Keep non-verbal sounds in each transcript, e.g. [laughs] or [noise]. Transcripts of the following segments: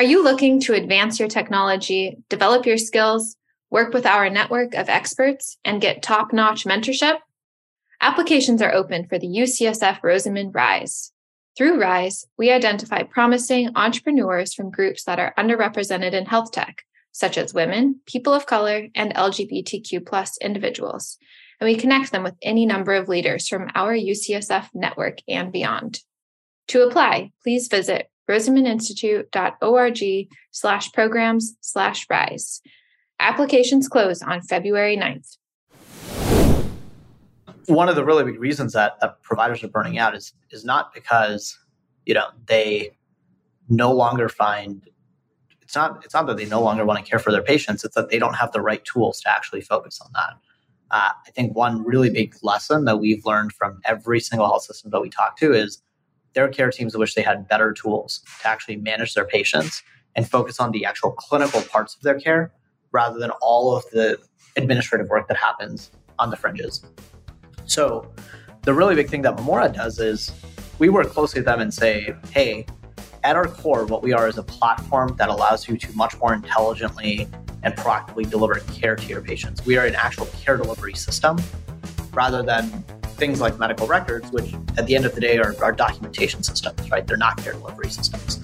Are you looking to advance your technology, develop your skills, work with our network of experts, and get top notch mentorship? Applications are open for the UCSF Rosenman RISE. Through RISE, we identify promising entrepreneurs from groups that are underrepresented in health tech, such as women, people of color, and LGBTQ plus individuals, and we connect them with any number of leaders from our UCSF network and beyond. To apply, please visit rosenmaninstitute.org slash programs slash rise. Applications close on February 9th. One of the really big reasons that, that providers are burning out is is not because, you know, they no longer find it's not it's not that they no longer want to care for their patients, it's that they don't have the right tools to actually focus on that. Uh, I think one really big lesson that we've learned from every single health system that we talk to is their care teams wish they had better tools to actually manage their patients and focus on the actual clinical parts of their care rather than all of the administrative work that happens on the fringes. So, the really big thing that Memora does is we work closely with them and say, hey, at our core, what we are is a platform that allows you to much more intelligently and proactively deliver care to your patients. We are an actual care delivery system rather than things like medical records, which at the end of the day are, are documentation systems, right? They're not care delivery systems.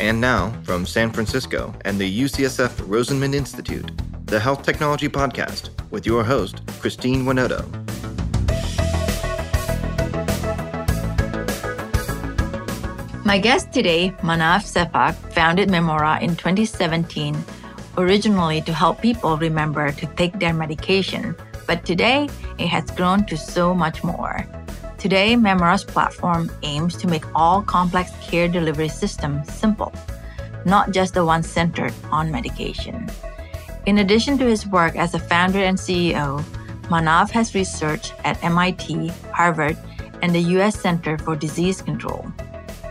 And now, from San Francisco and the UCSF Rosenman Institute, the Health Technology Podcast with your host, Christine Winoto. My guest today, Manav Sevak, founded Memora in 2017, originally to help people remember to take their medication but today, it has grown to so much more. Today, Memora's platform aims to make all complex care delivery systems simple, not just the ones centered on medication. In addition to his work as a founder and CEO, Manav has researched at MIT, Harvard, and the US Center for Disease Control.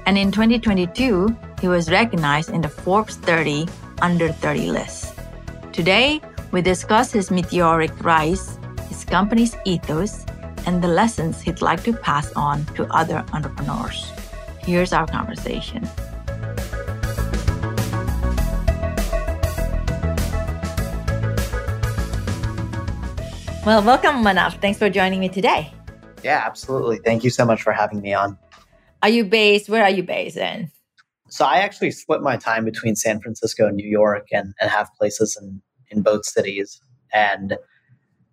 And in 2022, he was recognized in the Forbes 30 Under 30 list. Today, we discuss his meteoric rise company's ethos and the lessons he'd like to pass on to other entrepreneurs. Here's our conversation. Well, welcome, Manav. Thanks for joining me today. Yeah, absolutely. Thank you so much for having me on. Are you based? Where are you based in? So I actually split my time between San Francisco and New York and, and have places in, in both cities. And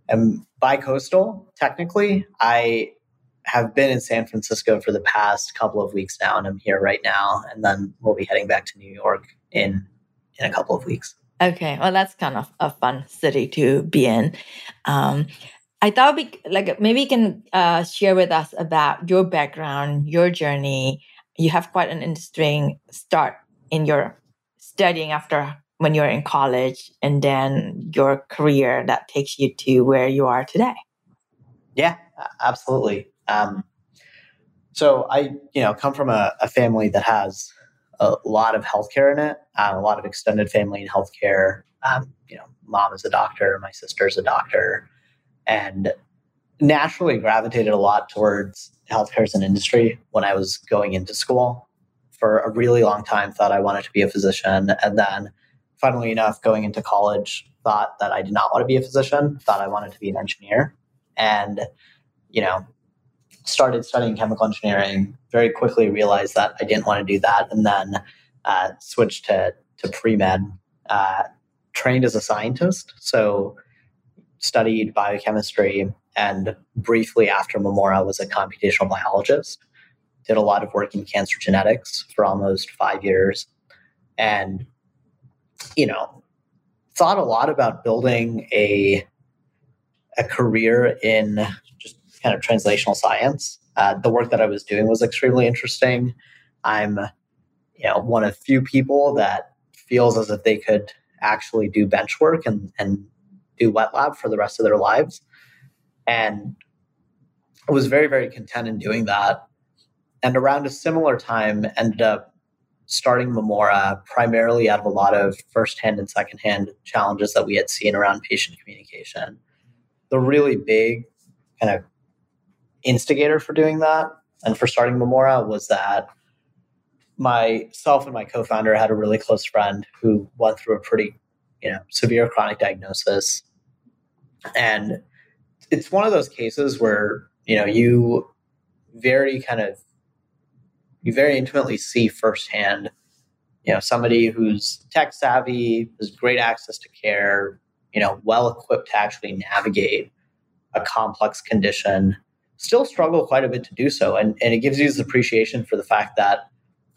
am bi-coastal technically. I have been in San Francisco for the past couple of weeks now, and I'm here right now. And then we'll be heading back to New York in in a couple of weeks. Okay, well, that's kind of a fun city to be in. Um, I thought we like maybe you can uh, share with us about your background, your journey. You have quite an interesting start in your studying after when you're in college and then your career that takes you to where you are today. Yeah, absolutely. Um, so I, you know, come from a, a, family that has a lot of healthcare in it, uh, a lot of extended family in healthcare. Um, you know, mom is a doctor, my sister is a doctor, and naturally gravitated a lot towards healthcare as an industry when I was going into school. For a really long time, thought I wanted to be a physician, and then funnily enough, going into college, thought that I did not want to be a physician, thought I wanted to be an engineer. And, you know, started studying chemical engineering, very quickly realized that I didn't want to do that, and then uh, switched to, to pre med. Uh, trained as a scientist, so studied biochemistry, and briefly after Memora was a computational biologist. Did a lot of work in cancer genetics for almost five years, and you know, thought a lot about building a a career in just kind of translational science. Uh, the work that I was doing was extremely interesting. I'm, you know, one of few people that feels as if they could actually do bench work and and do wet lab for the rest of their lives, and I was very very content in doing that. And around a similar time, ended up starting Memora primarily out of a lot of firsthand and secondhand challenges that we had seen around patient communication. The really big kind of instigator for doing that and for starting Memora was that myself and my co-founder had a really close friend who went through a pretty, you know, severe chronic diagnosis. And it's one of those cases where, you know, you very kind of you very intimately see firsthand, you know, somebody who's tech savvy, has great access to care, you know, well equipped to actually navigate a complex condition, still struggle quite a bit to do so. And, and it gives you this appreciation for the fact that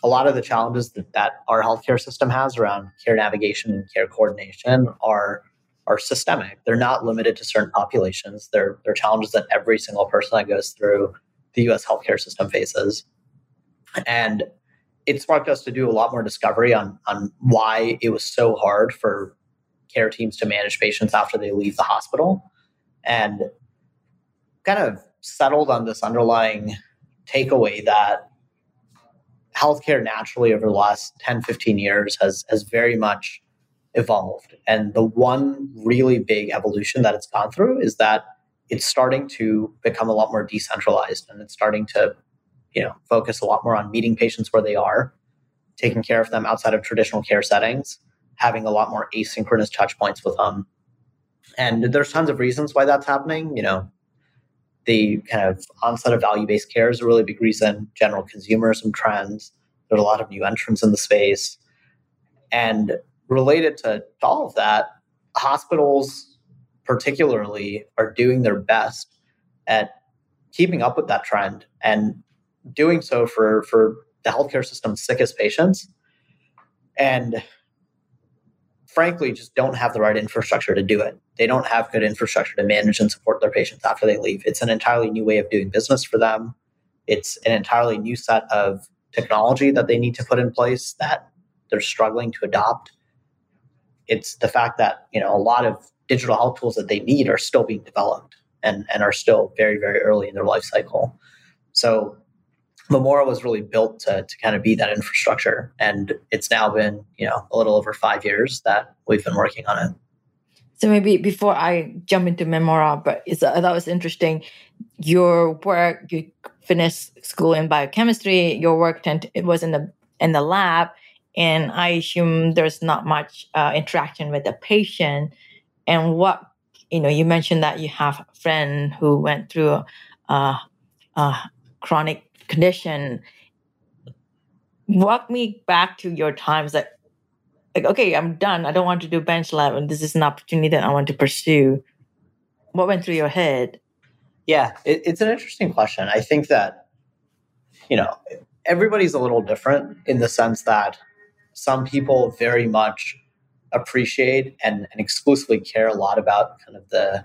a lot of the challenges that, that our healthcare system has around care navigation and care coordination are are systemic. They're not limited to certain populations. They're, they're challenges that every single person that goes through the US healthcare system faces. And it sparked us to do a lot more discovery on, on why it was so hard for care teams to manage patients after they leave the hospital. And kind of settled on this underlying takeaway that healthcare naturally over the last 10, 15 years has, has very much evolved. And the one really big evolution that it's gone through is that it's starting to become a lot more decentralized and it's starting to, you know, focus a lot more on meeting patients where they are, taking mm-hmm. care of them outside of traditional care settings, having a lot more asynchronous touch points with them. And there's tons of reasons why that's happening. You know, the kind of onset of value-based care is a really big reason, general consumerism trends. There's a lot of new entrants in the space. And related to all of that, hospitals particularly are doing their best at keeping up with that trend and doing so for for the healthcare system's sickest patients and frankly just don't have the right infrastructure to do it. They don't have good infrastructure to manage and support their patients after they leave. It's an entirely new way of doing business for them. It's an entirely new set of technology that they need to put in place that they're struggling to adopt. It's the fact that you know a lot of digital health tools that they need are still being developed and, and are still very very early in their life cycle. So Memora was really built to, to kind of be that infrastructure and it's now been you know a little over five years that we've been working on it so maybe before I jump into Memora, but it's, uh, that was interesting. Your work, you finished school in biochemistry. Your work tend it was in the in the lab, and I assume there's not much uh, interaction with the patient. And what you know, you mentioned that you have a friend who went through a, a, a chronic condition. Walk me back to your times that, like, okay, I'm done. I don't want to do bench lab, and this is an opportunity that I want to pursue. What went through your head? Yeah, it, it's an interesting question. I think that, you know, everybody's a little different in the sense that some people very much appreciate and, and exclusively care a lot about kind of the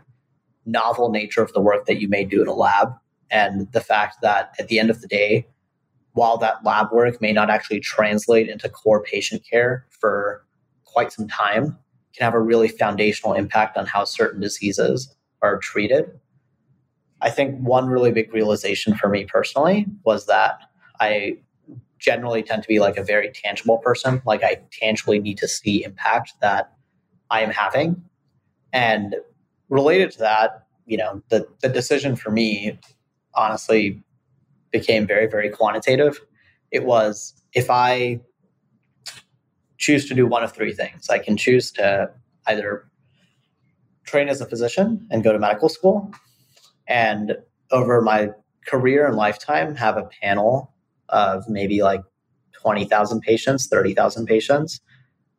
novel nature of the work that you may do in a lab and the fact that at the end of the day while that lab work may not actually translate into core patient care for quite some time can have a really foundational impact on how certain diseases are treated i think one really big realization for me personally was that i generally tend to be like a very tangible person. Like I tangibly need to see impact that I am having. And related to that, you know, the the decision for me honestly became very, very quantitative. It was if I choose to do one of three things, I can choose to either train as a physician and go to medical school and over my career and lifetime have a panel of maybe like 20,000 patients, 30,000 patients,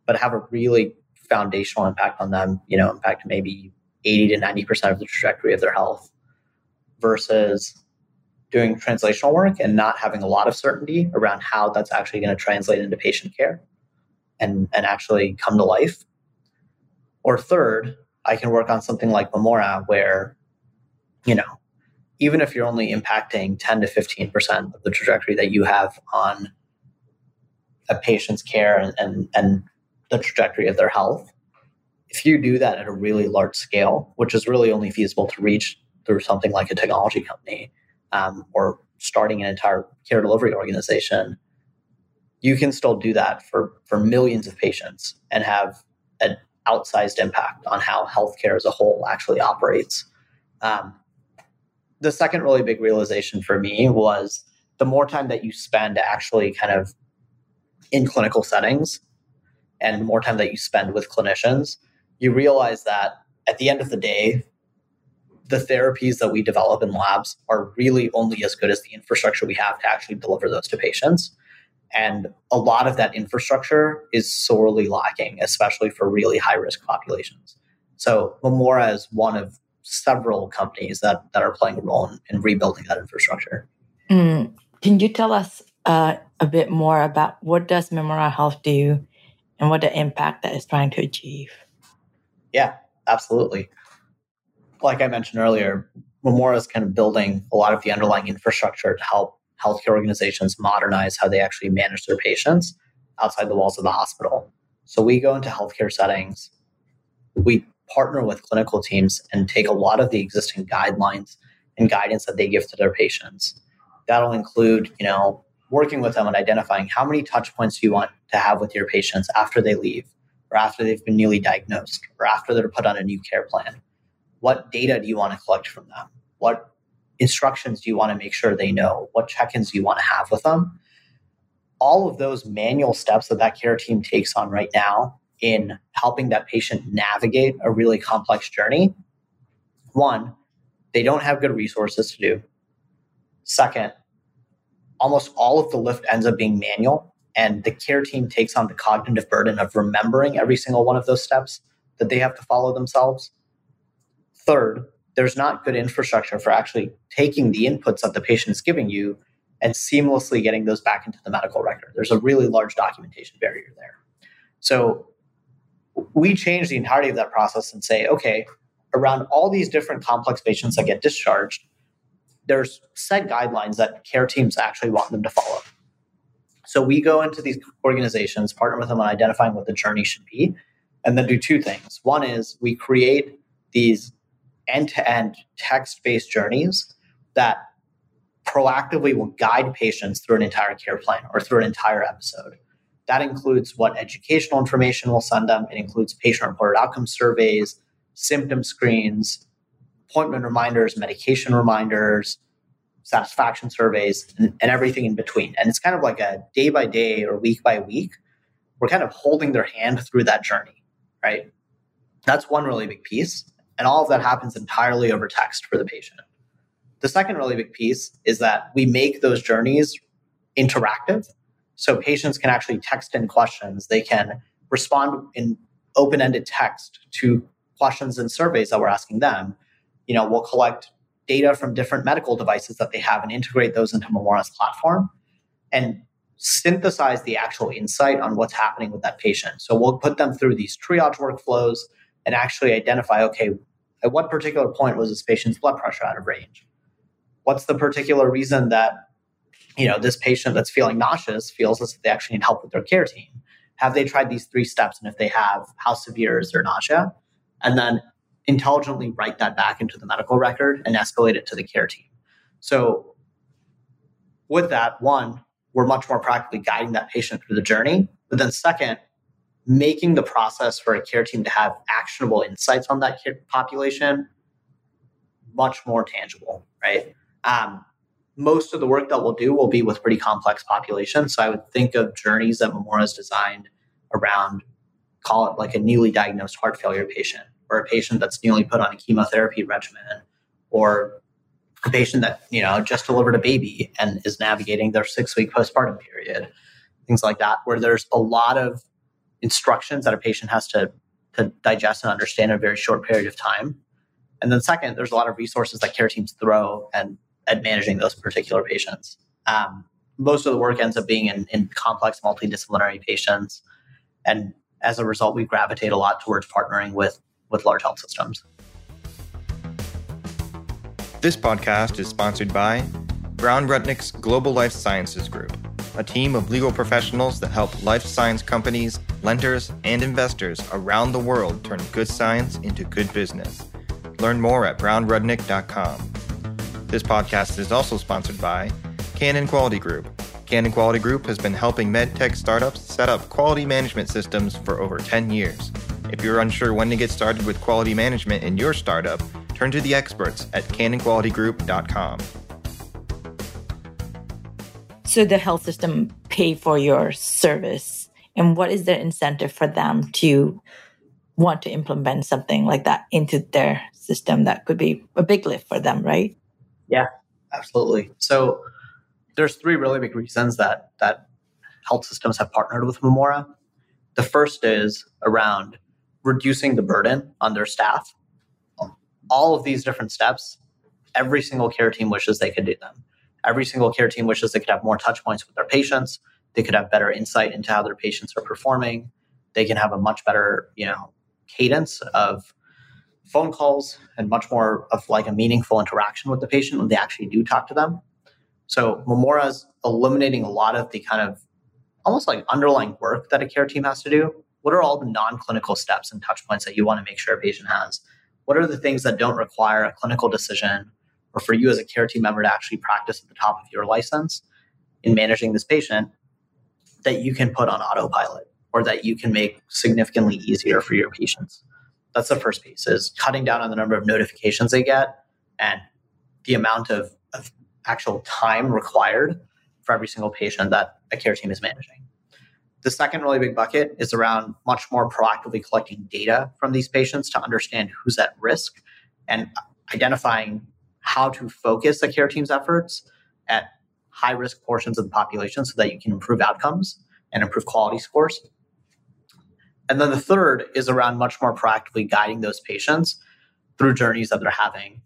but have a really foundational impact on them, you know, impact maybe 80 to 90% of the trajectory of their health versus doing translational work and not having a lot of certainty around how that's actually going to translate into patient care and, and actually come to life. Or third, I can work on something like Memora where, you know, even if you're only impacting 10 to 15% of the trajectory that you have on a patient's care and, and, and the trajectory of their health, if you do that at a really large scale, which is really only feasible to reach through something like a technology company um, or starting an entire care delivery organization, you can still do that for, for millions of patients and have an outsized impact on how healthcare as a whole actually operates. Um, the second really big realization for me was the more time that you spend actually kind of in clinical settings and the more time that you spend with clinicians, you realize that at the end of the day, the therapies that we develop in labs are really only as good as the infrastructure we have to actually deliver those to patients. And a lot of that infrastructure is sorely lacking, especially for really high risk populations. So Memora is one of several companies that, that are playing a role in, in rebuilding that infrastructure. Mm. Can you tell us uh, a bit more about what does Memora Health do and what the impact that it's trying to achieve? Yeah, absolutely. Like I mentioned earlier, Memora is kind of building a lot of the underlying infrastructure to help healthcare organizations modernize how they actually manage their patients outside the walls of the hospital. So we go into healthcare settings, we partner with clinical teams and take a lot of the existing guidelines and guidance that they give to their patients. That'll include, you know, working with them and identifying how many touch points you want to have with your patients after they leave or after they've been newly diagnosed or after they're put on a new care plan. What data do you want to collect from them? What instructions do you want to make sure they know? What check ins do you want to have with them? All of those manual steps that that care team takes on right now in helping that patient navigate a really complex journey. One, they don't have good resources to do. Second, almost all of the lift ends up being manual, and the care team takes on the cognitive burden of remembering every single one of those steps that they have to follow themselves. Third, there's not good infrastructure for actually taking the inputs that the patient is giving you and seamlessly getting those back into the medical record. There's a really large documentation barrier there. So we change the entirety of that process and say, okay, around all these different complex patients that get discharged, there's set guidelines that care teams actually want them to follow. So we go into these organizations, partner with them on identifying what the journey should be, and then do two things. One is we create these end to end text based journeys that proactively will guide patients through an entire care plan or through an entire episode. That includes what educational information we'll send them. It includes patient reported outcome surveys, symptom screens, appointment reminders, medication reminders, satisfaction surveys, and, and everything in between. And it's kind of like a day by day or week by week. We're kind of holding their hand through that journey, right? That's one really big piece. And all of that happens entirely over text for the patient. The second really big piece is that we make those journeys interactive. So patients can actually text in questions. They can respond in open ended text to questions and surveys that we're asking them. You know, we'll collect data from different medical devices that they have and integrate those into Memora's platform and synthesize the actual insight on what's happening with that patient. So we'll put them through these triage workflows and actually identify okay, at what particular point was this patient's blood pressure out of range? What's the particular reason that you know this patient that's feeling nauseous feels as if they actually need help with their care team? Have they tried these three steps? And if they have, how severe is their nausea? And then intelligently write that back into the medical record and escalate it to the care team. So with that, one, we're much more practically guiding that patient through the journey. But then second, making the process for a care team to have actionable insights on that population much more tangible, right? Um, most of the work that we'll do will be with pretty complex populations. So I would think of journeys that Memora has designed around, call it like a newly diagnosed heart failure patient or a patient that's newly put on a chemotherapy regimen or a patient that, you know, just delivered a baby and is navigating their six week postpartum period, things like that, where there's a lot of instructions that a patient has to, to digest and understand in a very short period of time. And then second, there's a lot of resources that care teams throw and at managing those particular patients. Um, most of the work ends up being in, in complex multidisciplinary patients. And as a result, we gravitate a lot towards partnering with, with large health systems. This podcast is sponsored by Brown Rudnick's Global Life Sciences Group a team of legal professionals that help life science companies, lenders, and investors around the world turn good science into good business. Learn more at brownrudnick.com. This podcast is also sponsored by Cannon Quality Group. Cannon Quality Group has been helping medtech startups set up quality management systems for over 10 years. If you're unsure when to get started with quality management in your startup, turn to the experts at cannonqualitygroup.com. So the health system pay for your service? And what is their incentive for them to want to implement something like that into their system? That could be a big lift for them, right? Yeah, absolutely. So there's three really big reasons that that health systems have partnered with Memora. The first is around reducing the burden on their staff. All of these different steps, every single care team wishes they could do them. Every single care team wishes they could have more touch points with their patients. They could have better insight into how their patients are performing. They can have a much better, you know, cadence of phone calls and much more of like a meaningful interaction with the patient when they actually do talk to them. So Memora is eliminating a lot of the kind of almost like underlying work that a care team has to do. What are all the non-clinical steps and touch points that you want to make sure a patient has? What are the things that don't require a clinical decision or for you as a care team member to actually practice at the top of your license in managing this patient that you can put on autopilot or that you can make significantly easier for your patients? That's the first piece is cutting down on the number of notifications they get and the amount of, of actual time required for every single patient that a care team is managing. The second really big bucket is around much more proactively collecting data from these patients to understand who's at risk and identifying how to focus a care team's efforts at high risk portions of the population so that you can improve outcomes and improve quality scores. And then the third is around much more proactively guiding those patients through journeys that they're having.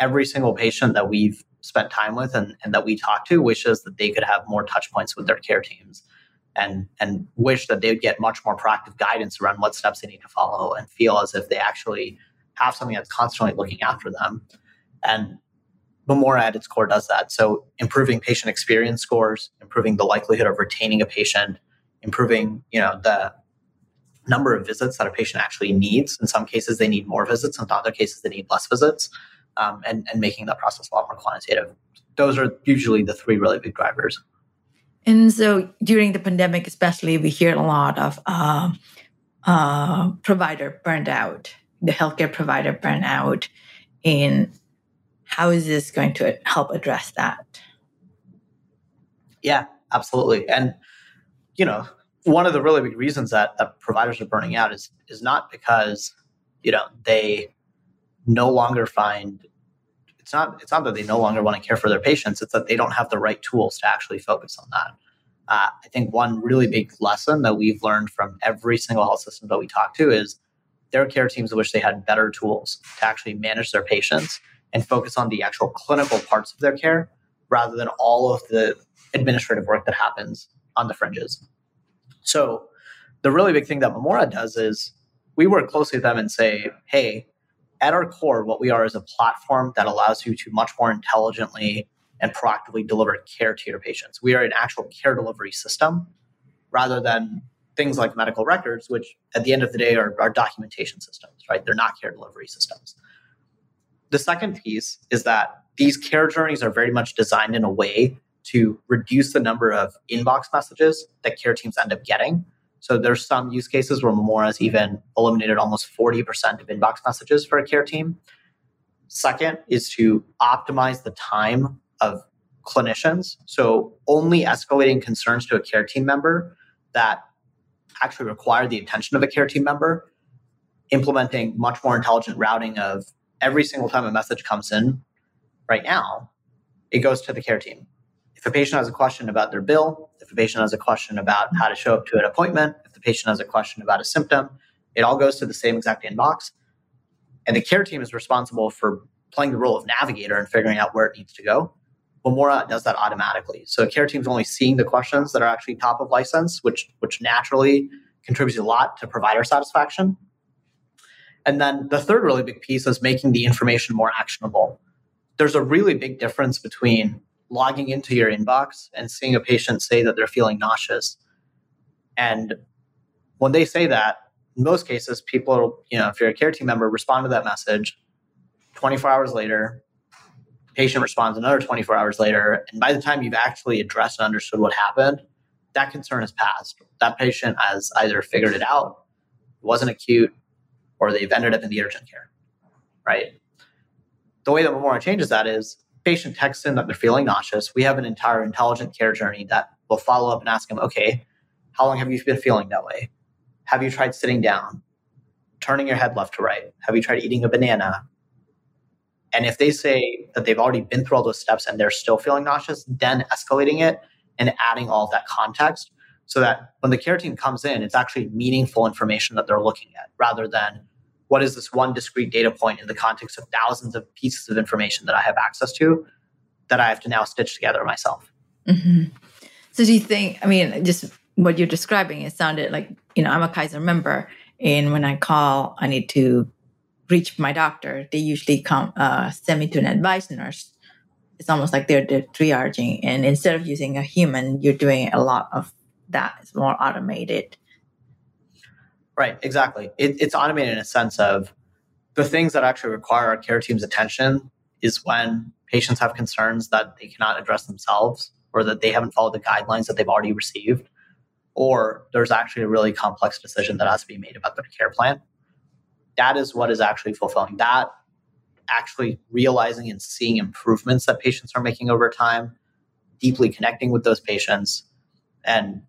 Every single patient that we've spent time with and, and that we talk to wishes that they could have more touch points with their care teams and and wish that they would get much more proactive guidance around what steps they need to follow and feel as if they actually have something that's constantly looking after them. And Memora at its core does that. So improving patient experience scores, improving the likelihood of retaining a patient, improving, you know, the number of visits that a patient actually needs. In some cases, they need more visits. In other cases, they need less visits um, and, and making that process a lot more quantitative. Those are usually the three really big drivers. And so during the pandemic, especially, we hear a lot of uh, uh, provider burned out, the healthcare provider burnout. And how is this going to help address that? Yeah, absolutely. And, you know, one of the really big reasons that, that providers are burning out is is not because, you know, they no longer find it's not it's not that they no longer want to care for their patients it's that they don't have the right tools to actually focus on that uh, i think one really big lesson that we've learned from every single health system that we talk to is their care teams wish they had better tools to actually manage their patients and focus on the actual clinical parts of their care rather than all of the administrative work that happens on the fringes so the really big thing that memora does is we work closely with them and say hey at our core, what we are is a platform that allows you to much more intelligently and proactively deliver care to your patients. We are an actual care delivery system rather than things like medical records, which at the end of the day are, are documentation systems, right? They're not care delivery systems. The second piece is that these care journeys are very much designed in a way to reduce the number of inbox messages that care teams end up getting so there's some use cases where Memora has even eliminated almost 40% of inbox messages for a care team. Second is to optimize the time of clinicians. So only escalating concerns to a care team member that actually require the attention of a care team member, implementing much more intelligent routing of every single time a message comes in right now, it goes to the care team. If a patient has a question about their bill, if a patient has a question about how to show up to an appointment, if the patient has a question about a symptom, it all goes to the same exact inbox. And the care team is responsible for playing the role of navigator and figuring out where it needs to go. Memora does that automatically. So a care team's only seeing the questions that are actually top of license, which which naturally contributes a lot to provider satisfaction. And then the third really big piece is making the information more actionable. There's a really big difference between logging into your inbox and seeing a patient say that they're feeling nauseous. And when they say that, in most cases, people, you know, if you're a care team member, respond to that message. 24 hours later, patient responds another 24 hours later. And by the time you've actually addressed and understood what happened, that concern has passed. That patient has either figured it out, it wasn't acute, or they've ended up in the urgent care, right? The way that Memora changes that is patient texts in that they're feeling nauseous, we have an entire intelligent care journey that will follow up and ask them, okay, how long have you been feeling that way? Have you tried sitting down, turning your head left to right? Have you tried eating a banana? And if they say that they've already been through all those steps and they're still feeling nauseous, then escalating it and adding all of that context so that when the care team comes in, it's actually meaningful information that they're looking at rather than what is this one discrete data point in the context of thousands of pieces of information that I have access to that I have to now stitch together myself. Mm-hmm. So, do you think, I mean, just what you're describing, it sounded like, you know, I'm a Kaiser member, and when I call, I need to reach my doctor. They usually come uh, send me to an advice nurse. It's almost like they're, they're triaging, and instead of using a human, you're doing a lot of that. It's more automated. Right, exactly. It, it's automated in a sense of the things that actually require our care team's attention is when patients have concerns that they cannot address themselves or that they haven't followed the guidelines that they've already received, or there's actually a really complex decision that has to be made about their care plan. That is what is actually fulfilling. That actually realizing and seeing improvements that patients are making over time, deeply connecting with those patients, and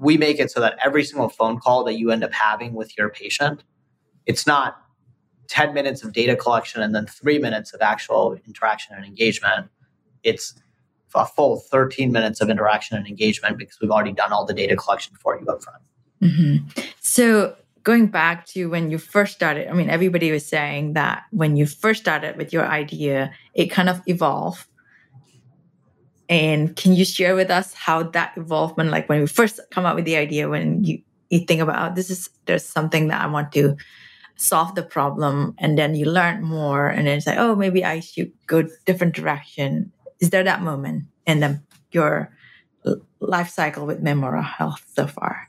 we make it so that every single phone call that you end up having with your patient, it's not 10 minutes of data collection and then three minutes of actual interaction and engagement. It's a full 13 minutes of interaction and engagement because we've already done all the data collection for you up front. Mm-hmm. So, going back to when you first started, I mean, everybody was saying that when you first started with your idea, it kind of evolved and can you share with us how that involvement, like when we first come up with the idea, when you, you think about oh, this is there's something that I want to solve the problem, and then you learn more, and then it's like, oh, maybe I should go different direction. Is there that moment in the, your life cycle with Memora Health so far?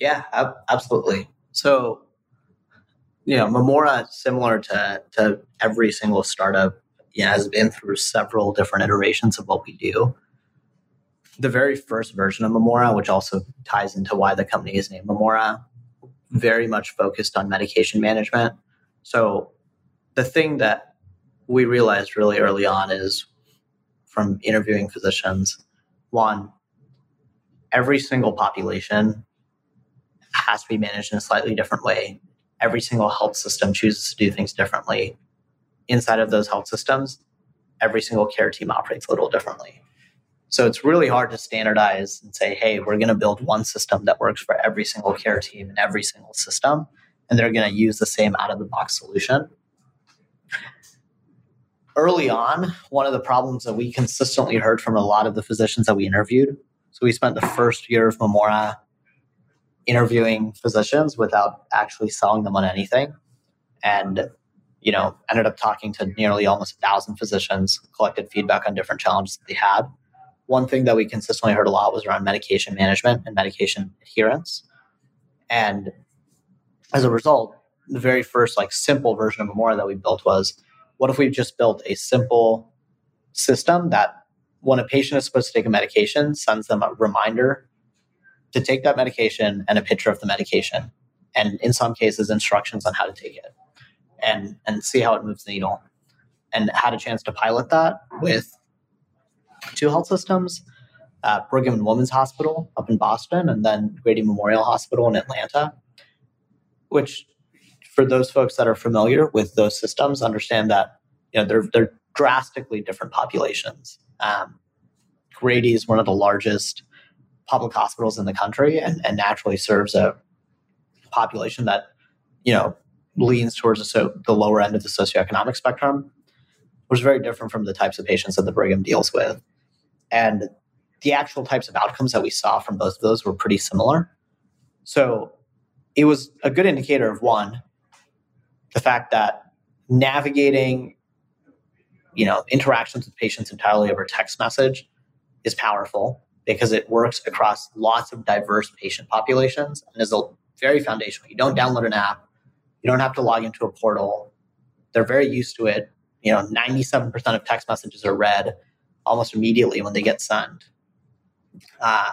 Yeah, ab- absolutely. So, you know, Memora, similar to to every single startup you know, has been through several different iterations of what we do. The very first version of Memora, which also ties into why the company is named Memora, very much focused on medication management. So the thing that we realized really early on is from interviewing physicians, one, every single population has to be managed in a slightly different way. Every single health system chooses to do things differently inside of those health systems, every single care team operates a little differently. So it's really hard to standardize and say, hey, we're going to build one system that works for every single care team in every single system, and they're going to use the same out of the box solution. Early on, one of the problems that we consistently heard from a lot of the physicians that we interviewed, so we spent the first year of Memora interviewing physicians without actually selling them on anything. And you know, ended up talking to nearly almost a thousand physicians, collected feedback on different challenges that they had. One thing that we consistently heard a lot was around medication management and medication adherence. And as a result, the very first like simple version of Memora that we built was what if we just built a simple system that when a patient is supposed to take a medication, sends them a reminder to take that medication and a picture of the medication. And in some cases, instructions on how to take it and and see how it moves the needle. And had a chance to pilot that with two health systems, uh, Brigham and Women's Hospital up in Boston, and then Grady Memorial Hospital in Atlanta. Which, for those folks that are familiar with those systems, understand that you know they're they're drastically different populations. Um, Grady is one of the largest public hospitals in the country, and, and naturally serves a population that you know leans towards the, so, the lower end of the socioeconomic spectrum, which is very different from the types of patients that the Brigham deals with. And the actual types of outcomes that we saw from both of those were pretty similar. So it was a good indicator of one, the fact that navigating, you know, interactions with patients entirely over text message is powerful because it works across lots of diverse patient populations and is a very foundational. You don't download an app you don't have to log into a portal. They're very used to it. You know, 97% of text messages are read almost immediately when they get sent. Uh,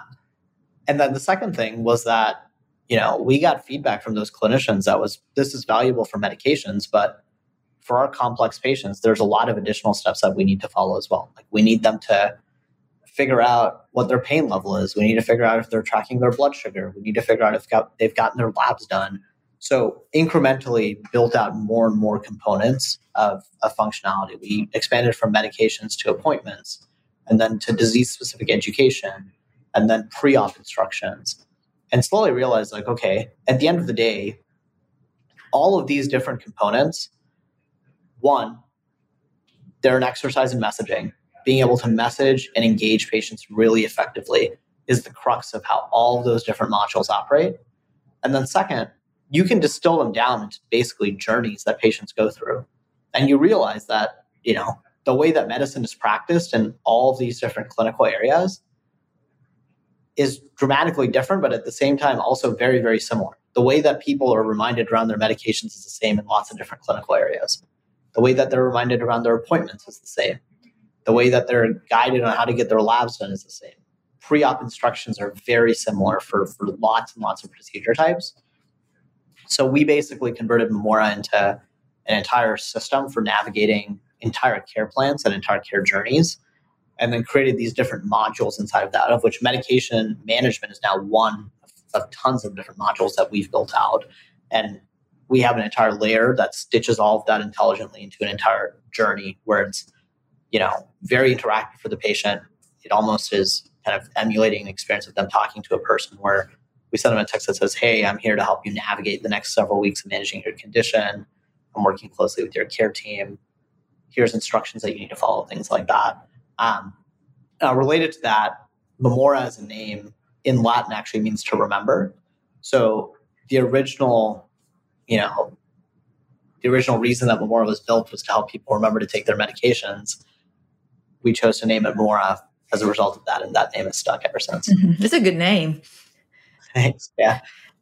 and then the second thing was that, you know, we got feedback from those clinicians that was this is valuable for medications, but for our complex patients, there's a lot of additional steps that we need to follow as well. Like we need them to figure out what their pain level is. We need to figure out if they're tracking their blood sugar. We need to figure out if they've gotten their labs done. So incrementally built out more and more components of, of functionality. We expanded from medications to appointments and then to disease specific education and then pre-op instructions and slowly realized like okay at the end of the day all of these different components one, they're an exercise in messaging. Being able to message and engage patients really effectively is the crux of how all of those different modules operate. And then, second, you can distill them down into basically journeys that patients go through. And you realize that, you know, the way that medicine is practiced in all of these different clinical areas is dramatically different, but at the same time, also very, very similar. The way that people are reminded around their medications is the same in lots of different clinical areas. The way that they're reminded around their appointments is the same. The way that they're guided on how to get their labs done is the same. Pre op instructions are very similar for, for lots and lots of procedure types. So we basically converted Memora into an entire system for navigating entire care plans and entire care journeys, and then created these different modules inside of that, of which medication management is now one of tons of different modules that we've built out. And we have an entire layer that stitches all of that intelligently into an entire journey where it's you know very interactive for the patient it almost is kind of emulating an experience of them talking to a person where we send them a text that says hey i'm here to help you navigate the next several weeks of managing your condition i'm working closely with your care team here's instructions that you need to follow things like that um, uh, related to that memora as a name in latin actually means to remember so the original you know, the original reason that Memora was built was to help people remember to take their medications. We chose to name it Memora as a result of that, and that name has stuck ever since. Mm-hmm. It's a good name. Thanks. [laughs] Yeah.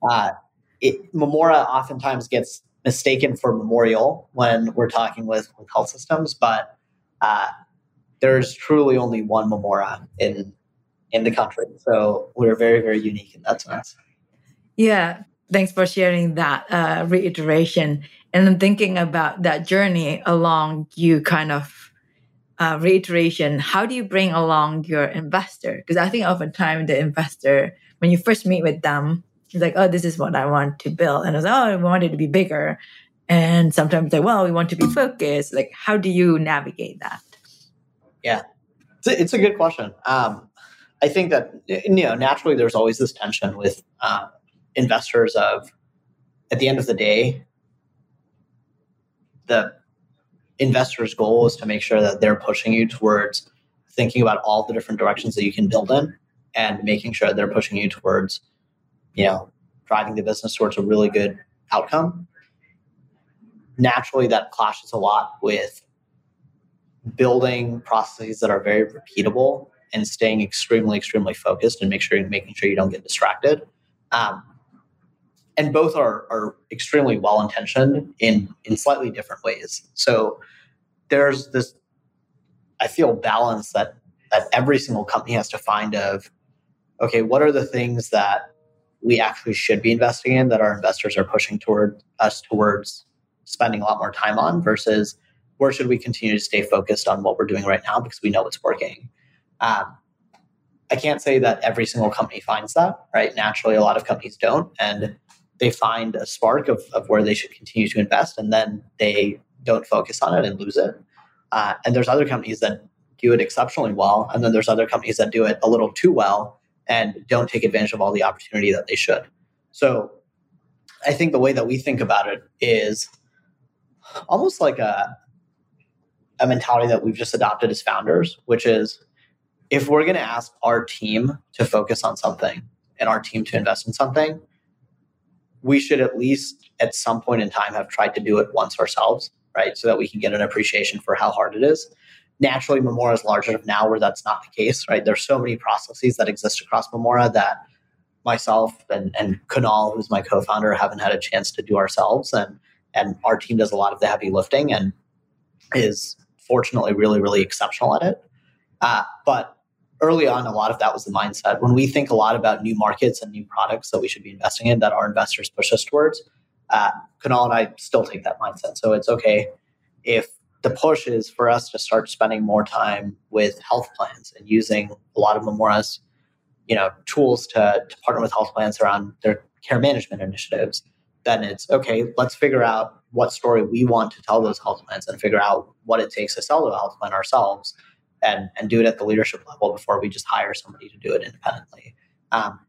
Uh, it, Memora oftentimes gets mistaken for memorial when we're talking with, with health systems, but uh, there's truly only one Memora in in the country. So we're very, very unique in that sense. Yeah thanks for sharing that uh, reiteration. And I'm thinking about that journey along you kind of uh, reiteration. How do you bring along your investor? Because I think oftentimes the investor, when you first meet with them, it's like, oh, this is what I want to build. And I was like, oh, we want it to be bigger. And sometimes like, well, we want to be focused. Like, how do you navigate that? Yeah, it's a, it's a good question. Um, I think that you know naturally there's always this tension with uh, investors of at the end of the day the investor's goal is to make sure that they're pushing you towards thinking about all the different directions that you can build in and making sure they're pushing you towards you know driving the business towards a really good outcome naturally that clashes a lot with building processes that are very repeatable and staying extremely extremely focused and make sure making sure you don't get distracted um, and both are are extremely well intentioned in in slightly different ways. So there's this I feel balance that that every single company has to find of okay, what are the things that we actually should be investing in that our investors are pushing toward us towards spending a lot more time on versus where should we continue to stay focused on what we're doing right now because we know it's working. Um, I can't say that every single company finds that, right? Naturally, a lot of companies don't. And they find a spark of, of where they should continue to invest and then they don't focus on it and lose it. Uh, and there's other companies that do it exceptionally well. And then there's other companies that do it a little too well and don't take advantage of all the opportunity that they should. So I think the way that we think about it is almost like a, a mentality that we've just adopted as founders, which is if we're going to ask our team to focus on something and our team to invest in something, we should at least at some point in time have tried to do it once ourselves, right? So that we can get an appreciation for how hard it is. Naturally, Memora is large enough now where that's not the case, right? There's so many processes that exist across Memora that myself and, and Kunal, who's my co-founder, haven't had a chance to do ourselves. And and our team does a lot of the heavy lifting and is fortunately really, really exceptional at it. Uh, but early on, a lot of that was the mindset. When we think a lot about new markets and new products that we should be investing in that our investors push us towards, uh, Kunal and I still take that mindset. So it's okay if the push is for us to start spending more time with health plans and using a lot of Memora's, you know, tools to, to partner with health plans around their care management initiatives, then it's okay, let's figure out what story we want to tell those health plans and figure out what it takes to sell to a health plan ourselves and, and do it at the leadership level before we just hire somebody to do it independently. Um,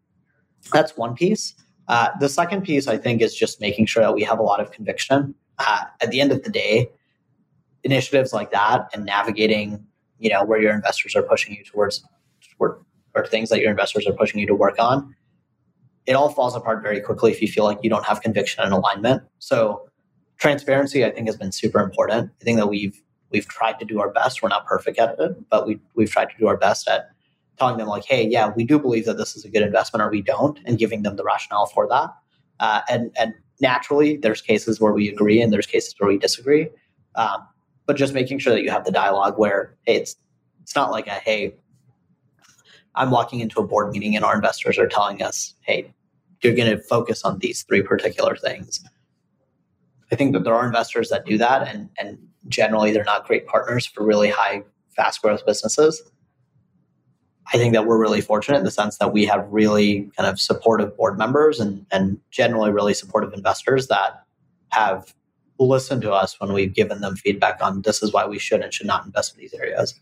that's one piece. Uh, the second piece, I think, is just making sure that we have a lot of conviction. Uh, at the end of the day, initiatives like that and navigating, you know, where your investors are pushing you towards, toward, or things that your investors are pushing you to work on, it all falls apart very quickly if you feel like you don't have conviction and alignment. So, transparency, I think, has been super important. I think that we've we've tried to do our best. We're not perfect at it, but we we've tried to do our best at telling them like, hey, yeah, we do believe that this is a good investment, or we don't, and giving them the rationale for that. Uh, and and naturally, there's cases where we agree, and there's cases where we disagree. Um, but just making sure that you have the dialogue where hey, it's it's not like a hey, I'm walking into a board meeting and our investors are telling us, hey, you're going to focus on these three particular things. I think that there are investors that do that, and and generally they're not great partners for really high, fast growth businesses. I think that we're really fortunate in the sense that we have really kind of supportive board members and, and generally really supportive investors that have listened to us when we've given them feedback on this is why we should and should not invest in these areas.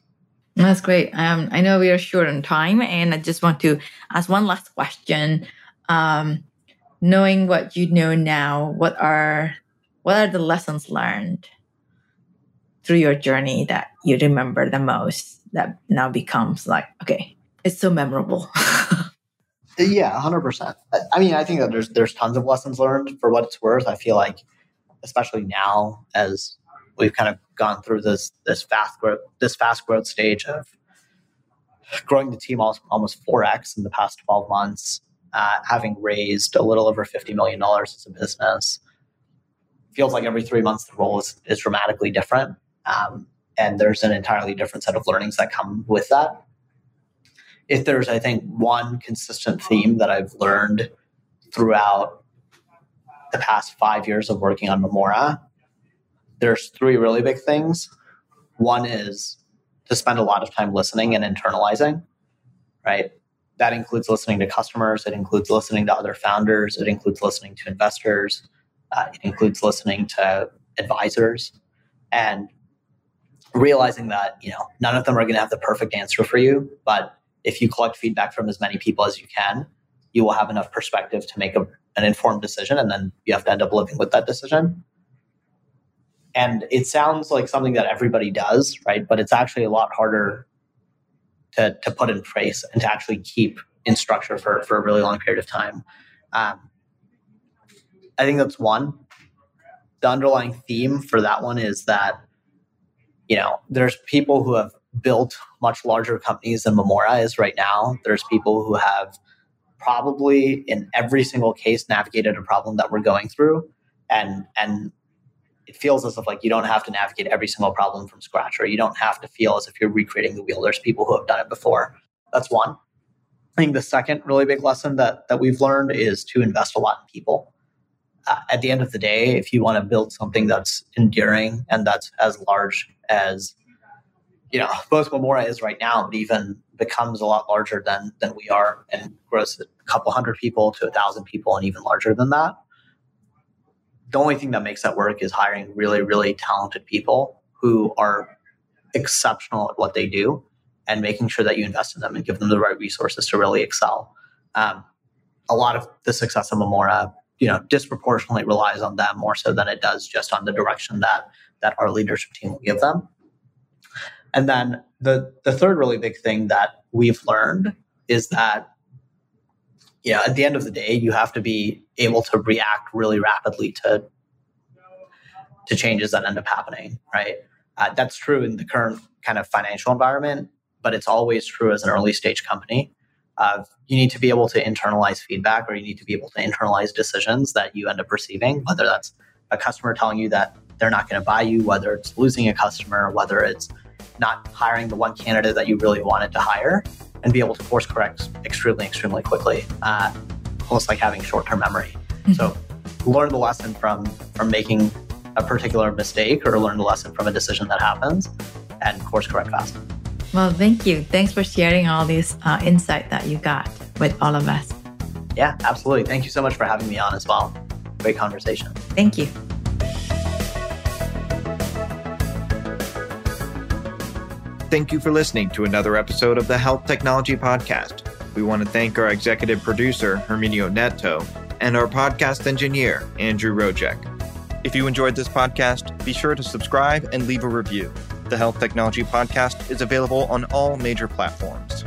That's great. Um, I know we are short on time, and I just want to ask one last question. Um, knowing what you know now, what are what are the lessons learned through your journey that you remember the most that now becomes like, okay, it's so memorable. [laughs] yeah, 100%. I mean, I think that there's there's tons of lessons learned for what it's worth. I feel like especially now as we've kind of gone through this this fast growth this fast growth stage of growing the team almost, almost 4x in the past 12 months, uh, having raised a little over $50 million as a business. Feels like every three months the role is, is dramatically different. Um, and there's an entirely different set of learnings that come with that. If there's, I think, one consistent theme that I've learned throughout the past five years of working on Memora, there's three really big things. One is to spend a lot of time listening and internalizing, right? That includes listening to customers, it includes listening to other founders, it includes listening to investors, uh, it includes listening to advisors. And realizing that you know none of them are going to have the perfect answer for you but if you collect feedback from as many people as you can you will have enough perspective to make a, an informed decision and then you have to end up living with that decision. And it sounds like something that everybody does right? But it's actually a lot harder to, to put in place and to actually keep in structure for, for a really long period of time. Um, i think that's one. The underlying theme for that one is that you know, there's people who have built much larger companies than Memora is right now. There's people who have probably in every single case navigated a problem that we're going through. And and it feels as if like you don't have to navigate every single problem from scratch or you don't have to feel as if you're recreating the wheel. There's people who have done it before. That's one. I think the second really big lesson that that we've learned is to invest a lot in people. Uh, at the end of the day if you want to build something that's enduring and that's as large as you know [laughs] both Memora is right now, but even becomes a lot larger than than we are and grows a couple hundred people to a thousand people and even larger than that. The only thing that makes that work is hiring really, really talented people who are exceptional at what they do and making sure that you invest in them and give them the right resources to really excel. Um, a lot of the success of Memora, you know, disproportionately relies on them more so than it does just on the direction that that our leadership team will give them. And then the the third really big thing that we've learned is that you know, at the end of the day, you have to be able to react really rapidly to to changes that end up happening, right? Uh, that's true in the current kind of financial environment, but it's always true as an early stage company. Uh, you need to be able to internalize feedback, or you need to be able to internalize decisions that you end up receiving, whether that's a customer telling you that they're not going to buy you, whether it's losing a customer, whether it's not hiring the one candidate that you really wanted to hire, and be able to course correct extremely, extremely quickly, uh, almost like having short term memory. Mm-hmm. So learn the lesson from from making a particular mistake or learn the lesson from a decision that happens and course correct fast. Well, thank you. Thanks for sharing all this uh, insight that you got with all of us. Yeah, absolutely. Thank you so much for having me on as well. Great conversation. Thank you. Thank you for listening to another episode of the Health Technology Podcast. We want to thank our executive producer, Herminio Neto, and our podcast engineer, Andrew Rojek. If you enjoyed this podcast, be sure to subscribe and leave a review. The Health Technology Podcast is available on all major platforms.